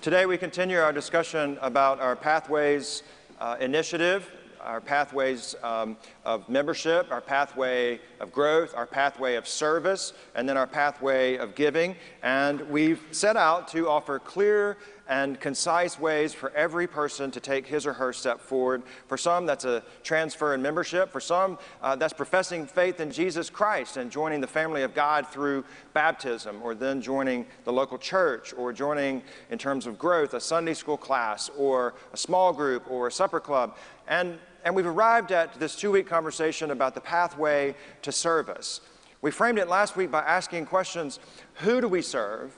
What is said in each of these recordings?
Today, we continue our discussion about our Pathways uh, initiative, our pathways um, of membership, our pathway of growth, our pathway of service, and then our pathway of giving. And we've set out to offer clear and concise ways for every person to take his or her step forward. For some, that's a transfer in membership. For some, uh, that's professing faith in Jesus Christ and joining the family of God through baptism, or then joining the local church, or joining, in terms of growth, a Sunday school class, or a small group, or a supper club. And, and we've arrived at this two week conversation about the pathway to service. We framed it last week by asking questions Who do we serve?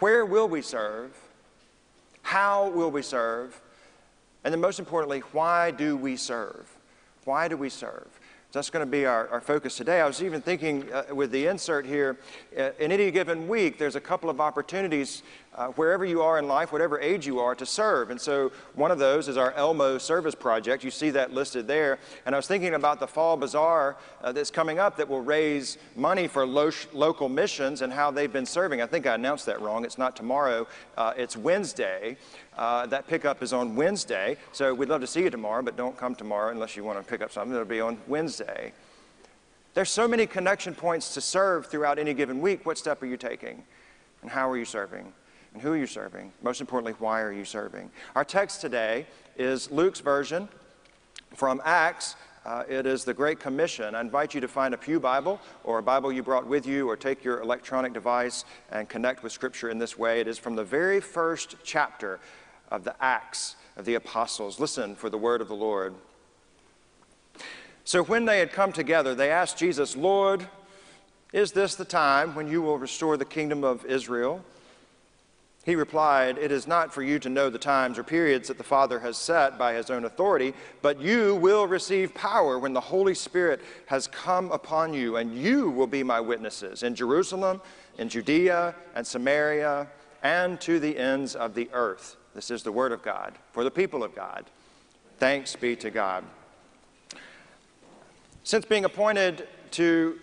Where will we serve? How will we serve? And then, most importantly, why do we serve? Why do we serve? That's going to be our, our focus today. I was even thinking uh, with the insert here, uh, in any given week, there's a couple of opportunities uh, wherever you are in life, whatever age you are, to serve. And so one of those is our Elmo service project. You see that listed there. And I was thinking about the fall bazaar uh, that's coming up that will raise money for lo- local missions and how they've been serving. I think I announced that wrong. It's not tomorrow, uh, it's Wednesday. Uh, that pickup is on Wednesday. So we'd love to see you tomorrow, but don't come tomorrow unless you want to pick up something. It'll be on Wednesday. There's so many connection points to serve throughout any given week. What step are you taking? And how are you serving? And who are you serving? Most importantly, why are you serving? Our text today is Luke's version from Acts. Uh, it is the Great Commission. I invite you to find a Pew Bible or a Bible you brought with you or take your electronic device and connect with Scripture in this way. It is from the very first chapter of the Acts of the Apostles. Listen for the word of the Lord. So when they had come together, they asked Jesus, Lord, is this the time when you will restore the kingdom of Israel? He replied, It is not for you to know the times or periods that the Father has set by his own authority, but you will receive power when the Holy Spirit has come upon you, and you will be my witnesses in Jerusalem, in Judea, and Samaria, and to the ends of the earth. This is the word of God for the people of God. Thanks be to God. Since being appointed to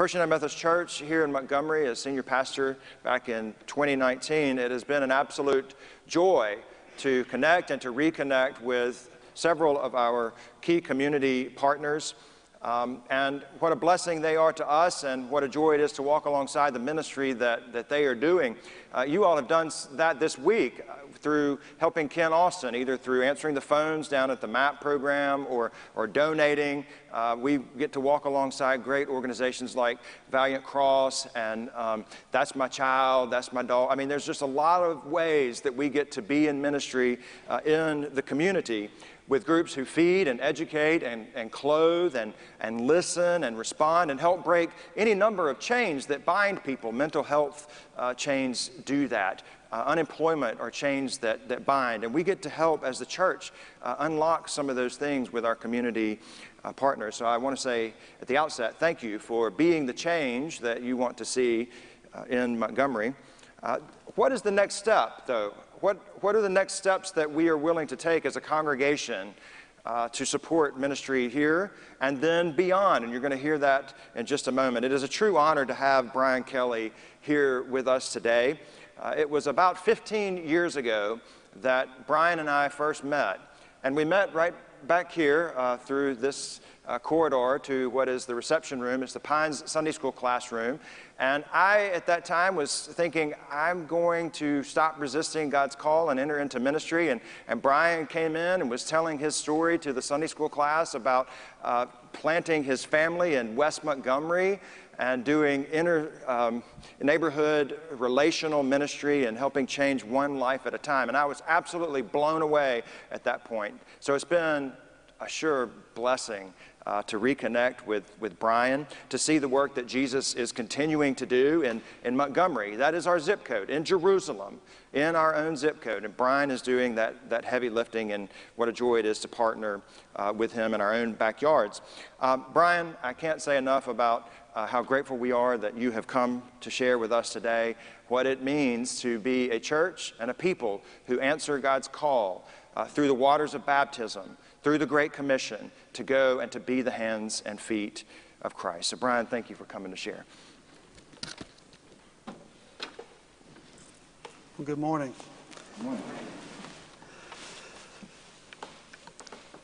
First United Methodist Church here in Montgomery as senior pastor back in 2019, it has been an absolute joy to connect and to reconnect with several of our key community partners. Um, and what a blessing they are to us, and what a joy it is to walk alongside the ministry that, that they are doing. Uh, you all have done that this week through helping Ken Austin, either through answering the phones down at the MAP program or, or donating. Uh, we get to walk alongside great organizations like Valiant Cross and um, That's My Child, That's My Dog. I mean, there's just a lot of ways that we get to be in ministry uh, in the community with groups who feed and educate and, and clothe and, and listen and respond and help break any number of chains that bind people. Mental health uh, chains do that uh, unemployment are chains that, that bind. And we get to help as the church uh, unlock some of those things with our community uh, partners. So I want to say at the outset, thank you for being the change that you want to see uh, in Montgomery. Uh, what is the next step, though? What, what are the next steps that we are willing to take as a congregation uh, to support ministry here and then beyond. And you're going to hear that in just a moment. It is a true honor to have Brian Kelly here with us today. Uh, it was about 15 years ago that Brian and I first met. And we met right back here uh, through this uh, corridor to what is the reception room. It's the Pines Sunday School classroom. And I, at that time, was thinking, I'm going to stop resisting God's call and enter into ministry. And, and Brian came in and was telling his story to the Sunday school class about uh, planting his family in West Montgomery and doing inner um, neighborhood relational ministry and helping change one life at a time. And I was absolutely blown away at that point. So it's been a sure blessing uh, to reconnect with, with Brian, to see the work that Jesus is continuing to do in, in Montgomery. That is our zip code, in Jerusalem, in our own zip code. And Brian is doing that, that heavy lifting, and what a joy it is to partner uh, with him in our own backyards. Um, Brian, I can't say enough about uh, how grateful we are that you have come to share with us today what it means to be a church and a people who answer God's call uh, through the waters of baptism, through the Great Commission, to go and to be the hands and feet of Christ. So, Brian, thank you for coming to share. Well, good morning.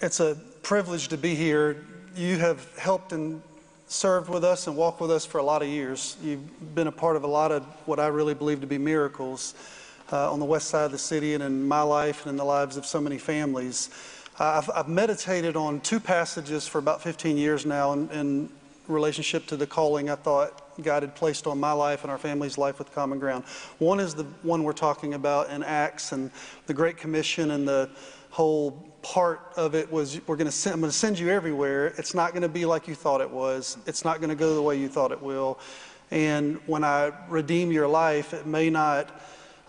It's a privilege to be here. You have helped and served with us and walked with us for a lot of years. You've been a part of a lot of what I really believe to be miracles uh, on the west side of the city and in my life and in the lives of so many families. I've, I've, meditated on two passages for about 15 years now in, in relationship to the calling I thought God had placed on my life and our family's life with Common Ground. One is the one we're talking about in Acts and the Great Commission and the whole part of it was we're going to send, I'm going to send you everywhere. It's not going to be like you thought it was. It's not going to go the way you thought it will. And when I redeem your life, it may not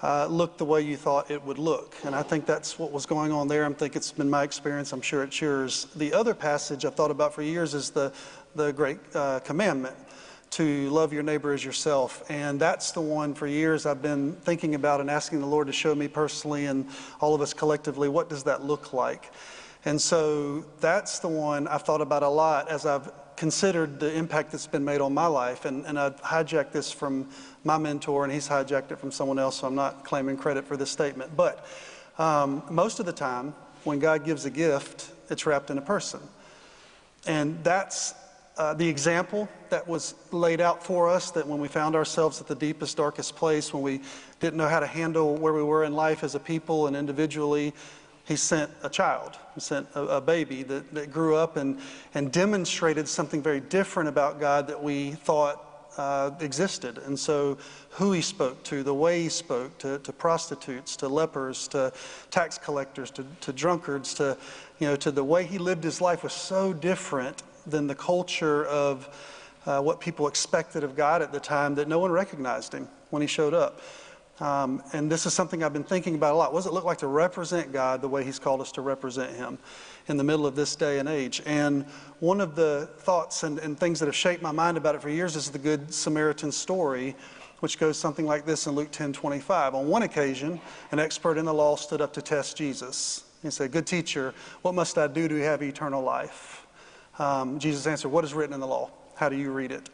uh, look the way you thought it would look. And I think that's what was going on there. I think it's been my experience. I'm sure it's yours. The other passage I've thought about for years is the, the great uh, commandment to love your neighbor as yourself. And that's the one for years I've been thinking about and asking the Lord to show me personally and all of us collectively what does that look like? And so that's the one I've thought about a lot as I've considered the impact that's been made on my life. And, and I hijacked this from my mentor, and he's hijacked it from someone else, so I'm not claiming credit for this statement. But um, most of the time, when God gives a gift, it's wrapped in a person. And that's uh, the example that was laid out for us that when we found ourselves at the deepest, darkest place, when we didn't know how to handle where we were in life as a people and individually, he sent a child, he sent a, a baby that, that grew up and, and demonstrated something very different about God that we thought uh, existed. And so, who he spoke to, the way he spoke to, to prostitutes, to lepers, to tax collectors, to, to drunkards, to, you know, to the way he lived his life was so different than the culture of uh, what people expected of God at the time that no one recognized him when he showed up. Um, and this is something I've been thinking about a lot. What does it look like to represent God the way He's called us to represent Him in the middle of this day and age? And one of the thoughts and, and things that have shaped my mind about it for years is the Good Samaritan story, which goes something like this in Luke 10 25. On one occasion, an expert in the law stood up to test Jesus. He said, Good teacher, what must I do to have eternal life? Um, Jesus answered, What is written in the law? How do you read it?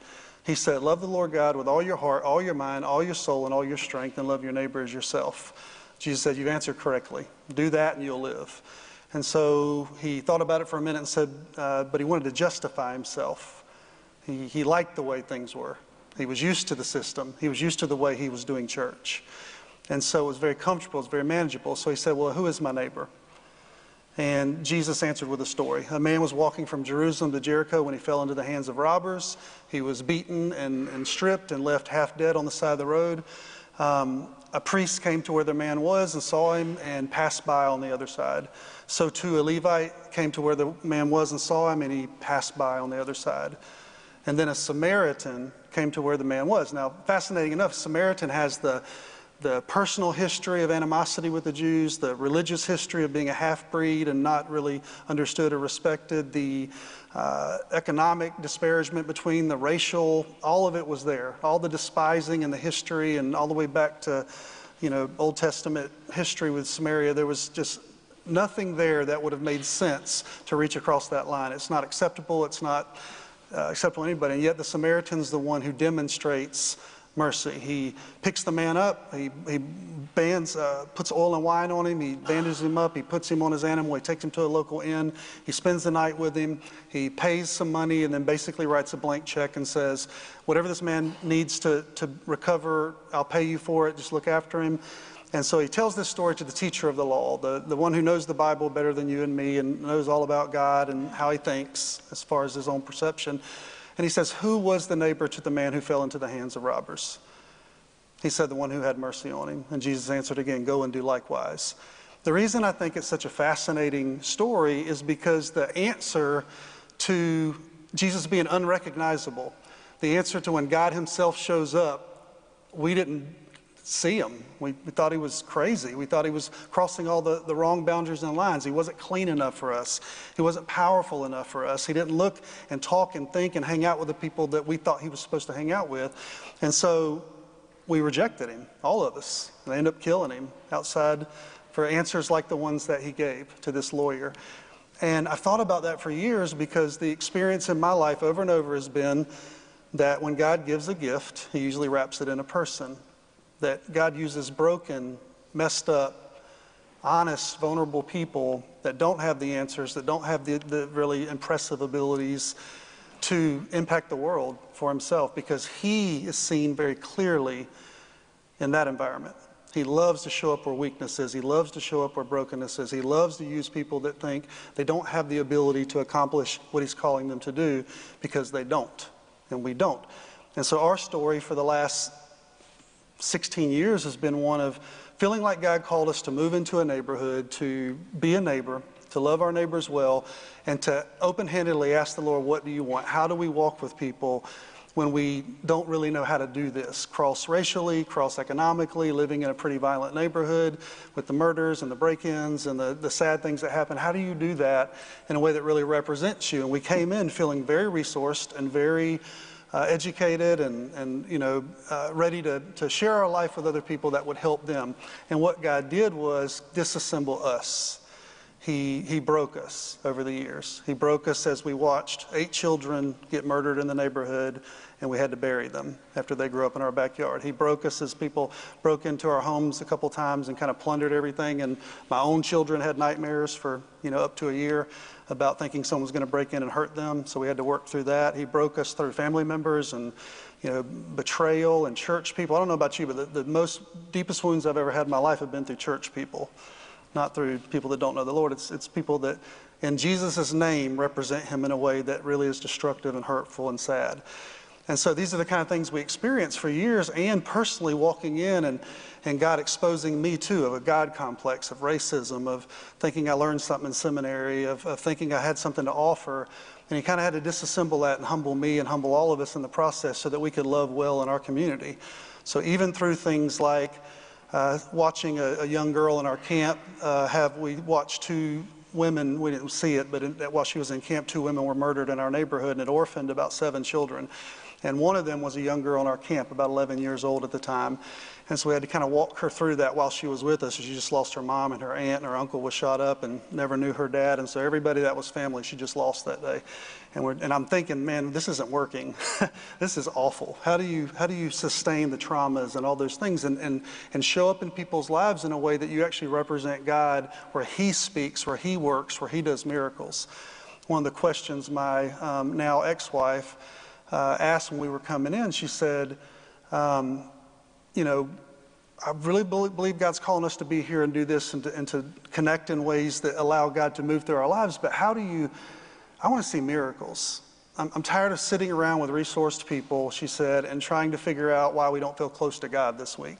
He said, Love the Lord God with all your heart, all your mind, all your soul, and all your strength, and love your neighbor as yourself. Jesus said, You've answered correctly. Do that and you'll live. And so he thought about it for a minute and said, uh, But he wanted to justify himself. He, he liked the way things were. He was used to the system, he was used to the way he was doing church. And so it was very comfortable, it was very manageable. So he said, Well, who is my neighbor? And Jesus answered with a story. A man was walking from Jerusalem to Jericho when he fell into the hands of robbers. He was beaten and, and stripped and left half dead on the side of the road. Um, a priest came to where the man was and saw him and passed by on the other side. So too, a Levite came to where the man was and saw him and he passed by on the other side. And then a Samaritan came to where the man was. Now, fascinating enough, Samaritan has the the personal history of animosity with the Jews, the religious history of being a half breed and not really understood or respected, the uh, economic disparagement between the racial, all of it was there. All the despising and the history, and all the way back to, you know, Old Testament history with Samaria, there was just nothing there that would have made sense to reach across that line. It's not acceptable, it's not uh, acceptable to anybody. And yet the Samaritan's the one who demonstrates mercy. He picks the man up, he, he bands, uh, puts oil and wine on him, he bandages him up, he puts him on his animal, he takes him to a local inn, he spends the night with him, he pays some money, and then basically writes a blank check and says, Whatever this man needs to, to recover, I'll pay you for it, just look after him. And so he tells this story to the teacher of the law, the, the one who knows the Bible better than you and me and knows all about God and how he thinks as far as his own perception. And he says, Who was the neighbor to the man who fell into the hands of robbers? He said, The one who had mercy on him. And Jesus answered again, Go and do likewise. The reason I think it's such a fascinating story is because the answer to Jesus being unrecognizable, the answer to when God Himself shows up, we didn't see him. We, we, thought he was crazy. We thought he was crossing all the, the wrong boundaries and lines. He wasn't clean enough for us. He wasn't powerful enough for us. He didn't look and talk and think and hang out with the people that we thought he was supposed to hang out with. And so we rejected him, all of us. And They ended up killing him outside for answers like the ones that he gave to this lawyer. And I've thought about that for years because the experience in my life over and over has been that when God gives a gift, he usually wraps it in a person that God uses broken messed up, honest, vulnerable people that don't have the answers, that don't have the, the really impressive abilities to impact the world for himself because he is seen very clearly in that environment. He loves to show up where weakness is. He loves to show up where brokenness is. He loves to use people that think they don't have the ability to accomplish what he's calling them to do because they don't, and we don't. And so our story for the last 16 years has been one of feeling like God called us to move into a neighborhood, to be a neighbor, to love our neighbors well, and to open handedly ask the Lord, What do you want? How do we walk with people? when we don't really know how to do this cross racially, cross economically, living in a pretty violent neighborhood with the murders and the break ins and the, the sad things that happen. How do you do that in a way that really represents you? And we came in feeling very resourced and very uh, educated and, and you know, uh, ready to, to share our life with other people that would help them. And what God did was disassemble us he, he broke us over the years. He broke us as we watched eight children get murdered in the neighborhood and we had to bury them after they grew up in our backyard. He broke us as people broke into our homes a couple times and kind of plundered everything. And my own children had nightmares for, you know, up to a year about thinking someone was going to break in and hurt them. So we had to work through that. He broke us through family members and, you know, betrayal and church people. I don't know about you, but the, the most deepest wounds I've ever had in my life have been through church people not through people that don't know the Lord. It's, it's people that, in Jesus' name, represent Him in a way that really is destructive and hurtful and sad. And so these are the kind of things we experience for years and personally walking in and, and God exposing me to of a God complex, of racism, of thinking I learned something in seminary, of, of thinking I had something to offer. And he kind of had to disassemble that and humble me and humble all of us in the process so that we could love well in our community. So even through things like uh, watching a, a, young girl in our camp uh, have we watched two women we didn't see it but in, while she was in camp two women were murdered in our neighborhood and it orphaned about seven children and one of them was a young girl in our camp about 11 years old at the time and so we had to kind of walk her through that while she was with us. She just lost her mom and her aunt and her uncle was shot up and never knew her dad. And so everybody that was family, she just lost that day. And, we're, and I'm thinking, man, this isn't working. this is awful. How do you, how do you sustain the traumas and all those things and, and, and show up in people's lives in a way that you actually represent God where He speaks, where He works, where He does miracles? One of the questions my um, now ex wife uh, asked when we were coming in, she said, um, you know, I really believe God's calling us to be here and do this and to, and to, connect in ways that allow God to move through our lives. But how do you, I want to see miracles. I'm, I'm, tired of sitting around with resourced people, she said, and trying to figure out why we don't feel close to God this week.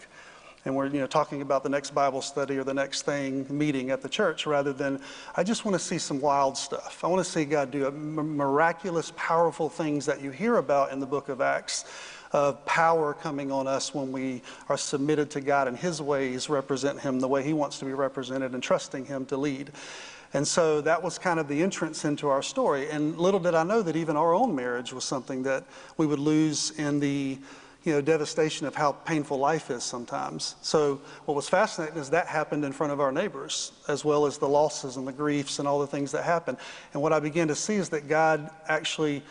And we're, you know, talking about the next Bible study or the next thing meeting at the church rather than, I just want to see some wild stuff. I want to see God do miraculous, powerful things that you hear about in the book of Acts of power coming on us when we are submitted to God and His ways represent Him the way He wants to be represented and trusting Him to lead. And so that was kind of the entrance into our story. And little did I know that even our own marriage was something that we would lose in the you know, devastation of how painful life is sometimes. So what was fascinating is that happened in front of our neighbors, as well as the losses and the griefs and all the things that happened. And what I began to see is that God actually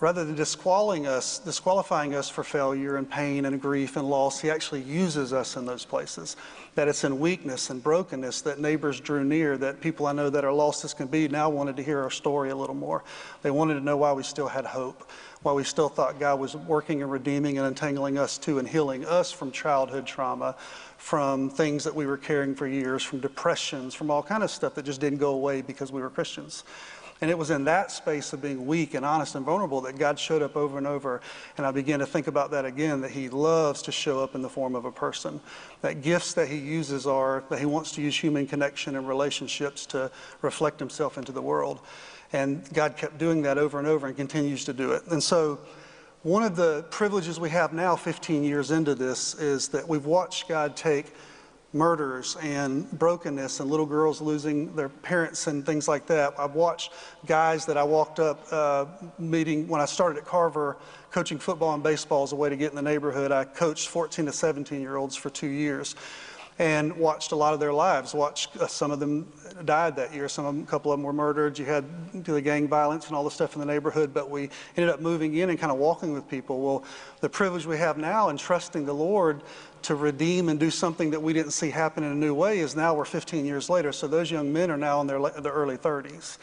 rather than disqualifying us, disqualifying us for failure and pain and grief and loss, he actually uses us in those places. That it's in weakness and brokenness that neighbors drew near, that people I know that are lost as can be now wanted to hear our story a little more. They wanted to know why we still had hope, why we still thought God was working and redeeming and untangling us too and healing us from childhood trauma, from things that we were carrying for years, from depressions, from all kind of stuff that just didn't go away because we were Christians. And it was in that space of being weak and honest and vulnerable that God showed up over and over. And I began to think about that again that He loves to show up in the form of a person. That gifts that He uses are that He wants to use human connection and relationships to reflect Himself into the world. And God kept doing that over and over and continues to do it. And so, one of the privileges we have now, 15 years into this, is that we've watched God take murders and brokenness and little girls losing their parents and things like that. I've watched guys that I walked up uh, meeting when I started at Carver coaching football and baseball as a way to get in the neighborhood. I coached 14 to 17 year olds for two years. And watched a lot of their lives. Watched uh, some of them died that year. Some of them, a couple of them were murdered. You had the gang violence and all the stuff in the neighborhood. But we ended up moving in and kind of walking with people. Well, the privilege we have now in trusting the Lord to redeem and do something that we didn't see happen in a new way is now we're 15 years later. So those young men are now in their, their early 30s.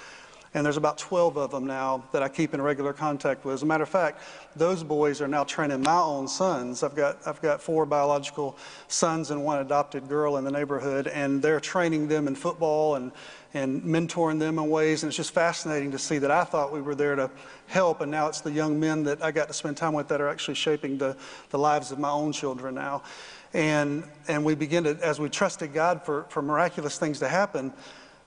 And there's about 12 of them now that I keep in regular contact with. As a matter of fact, those boys are now training my own sons. I've got, I've got four biological sons and one adopted girl in the neighborhood, and they're training them in football and, and mentoring them in ways. And it's just fascinating to see that I thought we were there to help, and now it's the young men that I got to spend time with that are actually shaping the, the lives of my own children now. And, and we begin to, as we trusted God for, for miraculous things to happen,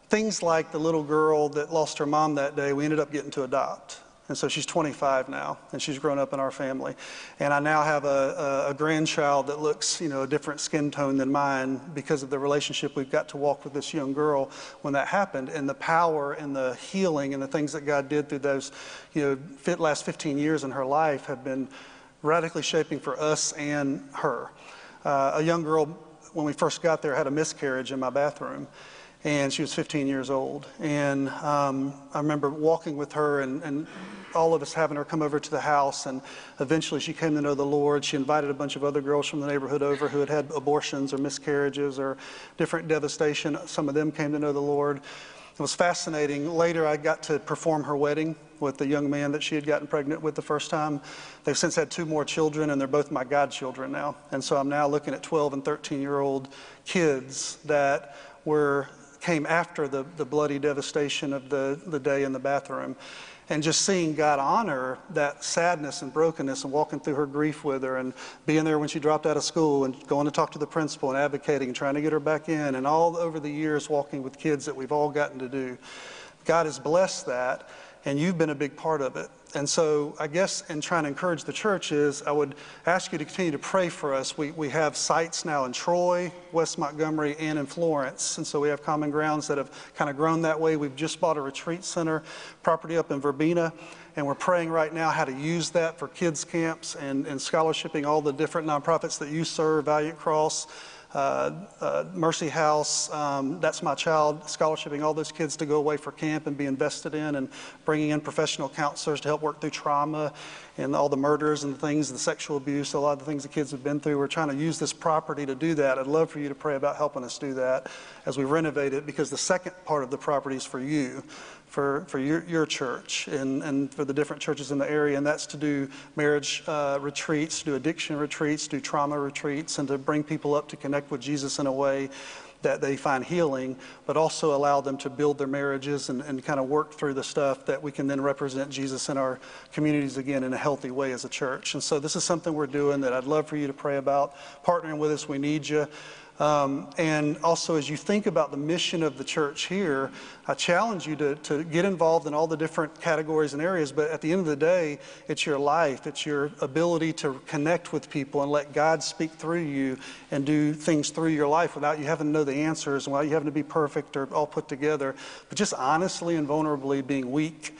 things like the little girl that lost her mom that day, we ended up getting to adopt. And so she's 25 now, and she's grown up in our family. And I now have a, a, a, grandchild that looks, you know, a different skin tone than mine because of the relationship we've got to walk with this young girl when that happened. And the power and the healing and the things that God did through those, you know, last 15 years in her life have been radically shaping for us and her. Uh, a young girl, when we first got there, had a miscarriage in my bathroom and she was 15 years old. And um, I remember walking with her and, and, all of us having her come over to the house. And eventually she came to know the Lord. She invited a bunch of other girls from the neighborhood over who had had abortions or miscarriages or different devastation. Some of them came to know the Lord. It was fascinating. Later, I got to perform her wedding with the young man that she had gotten pregnant with the first time. They've since had two more children, and they're both my godchildren now. And so I'm now looking at 12 and 13 year old kids that were came after the, the bloody devastation of the, the day in the bathroom. And just seeing God honor that sadness and brokenness and walking through her grief with her and being there when she dropped out of school and going to talk to the principal and advocating and trying to get her back in and all over the years walking with kids that we've all gotten to do. God has blessed that and you've been a big part of it. And so, I guess in trying to encourage the church is I would ask you to continue to pray for us. We, we have sites now in Troy, West Montgomery, and in Florence. And so we have common grounds that have kind of grown that way. We've just bought a retreat center property up in Verbena. And we're praying right now how to use that for kids' camps and, and scholarshiping all the different nonprofits that you serve, Valiant Cross Mercy House, um, That's My Child, scholarshiping all those kids to go away for camp and be invested in, and bringing in professional counselors to help work through trauma and all the murders and the things, the sexual abuse, a lot of the things the kids have been through. We're trying to use this property to do that. I'd love for you to pray about helping us do that as we renovate it because the second part of the property is for you for, for your, your church and, and for the different churches in the area, and that's to do marriage uh, retreats, do addiction retreats, do trauma retreats, and to bring people up to connect with Jesus in a way that they find healing, but also allow them to build their marriages and, and kind of work through the stuff that we can then represent Jesus in our communities again in a healthy way as a church. And so this is something we're doing that I'd love for you to pray about. Partnering with us, we need you. Um, and also, as you think about the mission of the church here, I challenge you to, to get involved in all the different categories and areas. But at the end of the day, it's your life, it's your ability to connect with people and let God speak through you and do things through your life without you having to know the answers and without you having to be perfect or all put together, but just honestly and vulnerably being weak.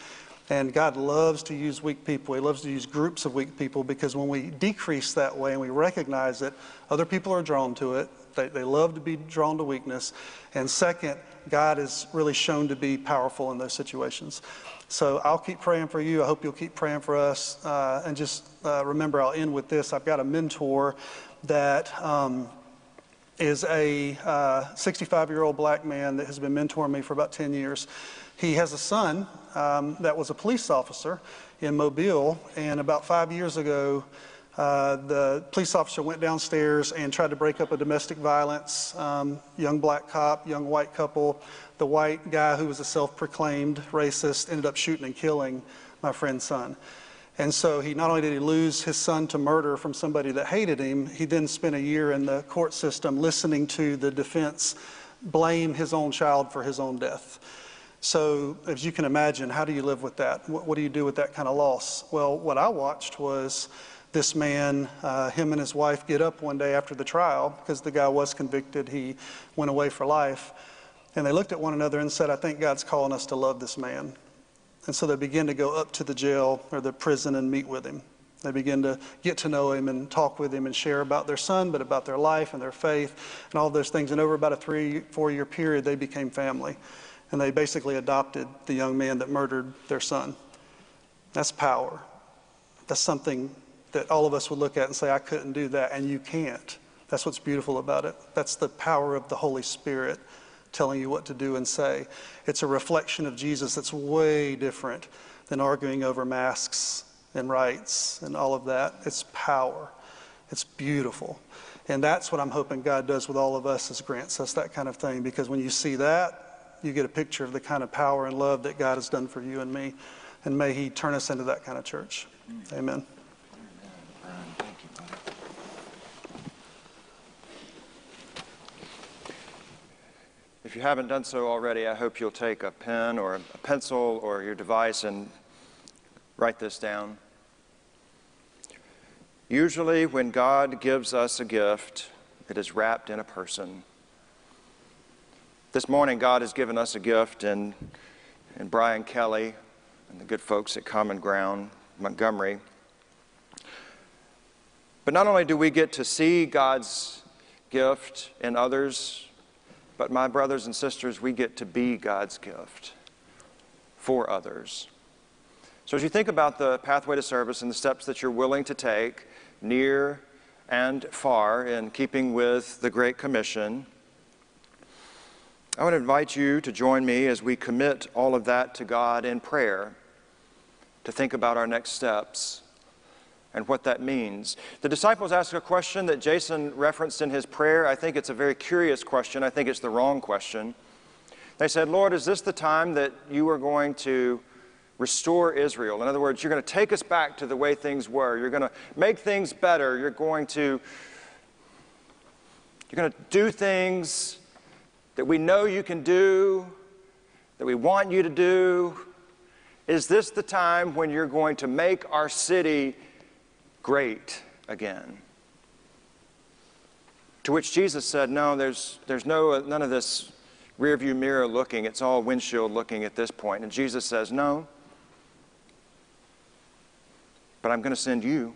And God loves to use weak people. He loves to use groups of weak people because when we decrease that way and we recognize that other people are drawn to it, they, they love to be drawn to weakness. And second, God is really shown to be powerful in those situations. So I'll keep praying for you. I hope you'll keep praying for us. Uh, and just uh, remember, I'll end with this. I've got a mentor that um, is a 65 uh, year old black man that has been mentoring me for about 10 years. He has a son um, that was a police officer in Mobile, and about five years ago, uh, the police officer went downstairs and tried to break up a domestic violence. Um, young black cop, young white couple. The white guy, who was a self proclaimed racist, ended up shooting and killing my friend's son. And so he not only did he lose his son to murder from somebody that hated him, he then spent a year in the court system listening to the defense blame his own child for his own death. So, as you can imagine, how do you live with that? What, what do you do with that kind of loss? Well, what I watched was this man, uh, him and his wife, get up one day after the trial because the guy was convicted. He went away for life. And they looked at one another and said, I think God's calling us to love this man. And so they began to go up to the jail or the prison and meet with him. They begin to get to know him and talk with him and share about their son, but about their life and their faith and all those things. And over about a three, four year period, they became family. And they basically adopted the young man that murdered their son. That's power. That's something that all of us would look at and say, I couldn't do that, and you can't. That's what's beautiful about it. That's the power of the Holy Spirit telling you what to do and say. It's a reflection of Jesus that's way different than arguing over masks and rights and all of that. It's power. It's beautiful. And that's what I'm hoping God does with all of us is grants us that kind of thing because when you see that, you get a picture of the kind of power and love that God has done for you and me. And may He turn us into that kind of church. Amen. If you haven't done so already, I hope you'll take a pen or a pencil or your device and write this down. Usually, when God gives us a gift, it is wrapped in a person. This morning, God has given us a gift and, in Brian Kelly and the good folks at Common Ground, Montgomery. But not only do we get to see God's gift in others, but my brothers and sisters, we get to be God's gift for others. So as you think about the pathway to service and the steps that you're willing to take, near and far, in keeping with the Great Commission, I want to invite you to join me as we commit all of that to God in prayer, to think about our next steps and what that means. The disciples ask a question that Jason referenced in his prayer. I think it's a very curious question. I think it's the wrong question. They said, Lord, is this the time that you are going to restore Israel. In other words, you're going to take us back to the way things were. You're going to make things better. You're going to you're going to do things that we know you can do, that we want you to do. Is this the time when you're going to make our city great again? To which Jesus said, No, there's, there's no, none of this rearview mirror looking. It's all windshield looking at this point. And Jesus says, No, but I'm going to send you.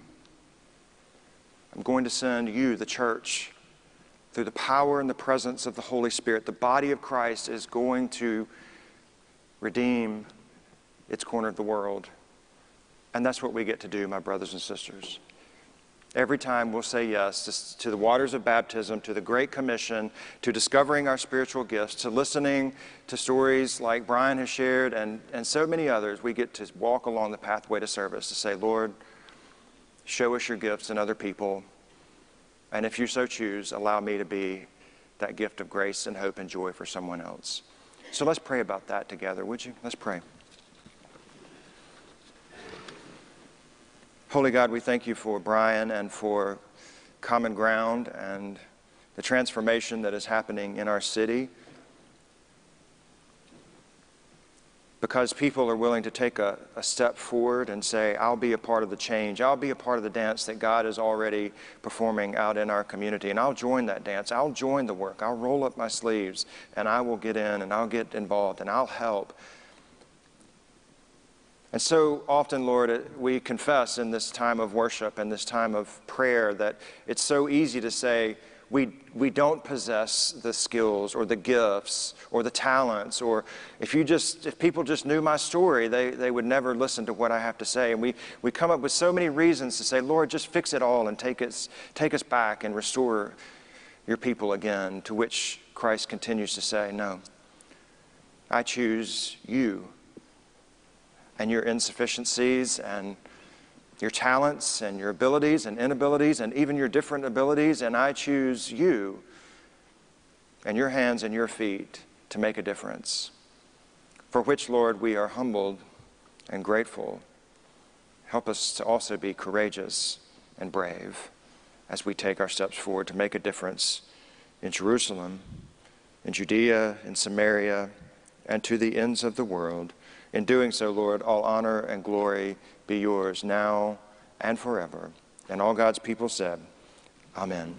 I'm going to send you, the church, through the power and the presence of the Holy Spirit. The body of Christ is going to redeem its corner of the world. And that's what we get to do, my brothers and sisters. Every time we'll say yes to, the waters of baptism, to the Great Commission, to discovering our spiritual gifts, to listening to stories like Brian has shared and, and so many others, we get to walk along the pathway to service to say, Lord, show us your gifts in other people. And if you so choose, allow me to be that gift of grace and hope and joy for someone else. So let's pray about that together, would you? Let's pray. Holy God, we thank you for Brian and for Common Ground and the transformation that is happening in our city. Because people are willing to take a, a, step forward and say, I'll be a part of the change. I'll be a part of the dance that God is already performing out in our community. And I'll join that dance. I'll join the work. I'll roll up my sleeves and I will get in and I'll get involved and I'll help and so often, Lord, uh, we confess in this time of worship and this time of prayer that it's so easy to say, we, we don't possess the skills or the gifts or the talents or if you just if people just knew my story they, they would never listen to what i have to say. And we, we come up with so many reasons to say lord just fix it all and take us take us back and restore your people again to which christ continues to say no. I choose you and your insufficiencies and your talents and your abilities and inabilities and even your different abilities, and I choose you and your hands and your feet to make a difference. For which, Lord, we are humbled and grateful. Help us to also be courageous and brave as we take our steps forward to make a difference in Jerusalem, in Judea, in Samaria, and to the ends of the world. In doing so, Lord, all honor and glory be yours now and forever. And all God's people said, Amen.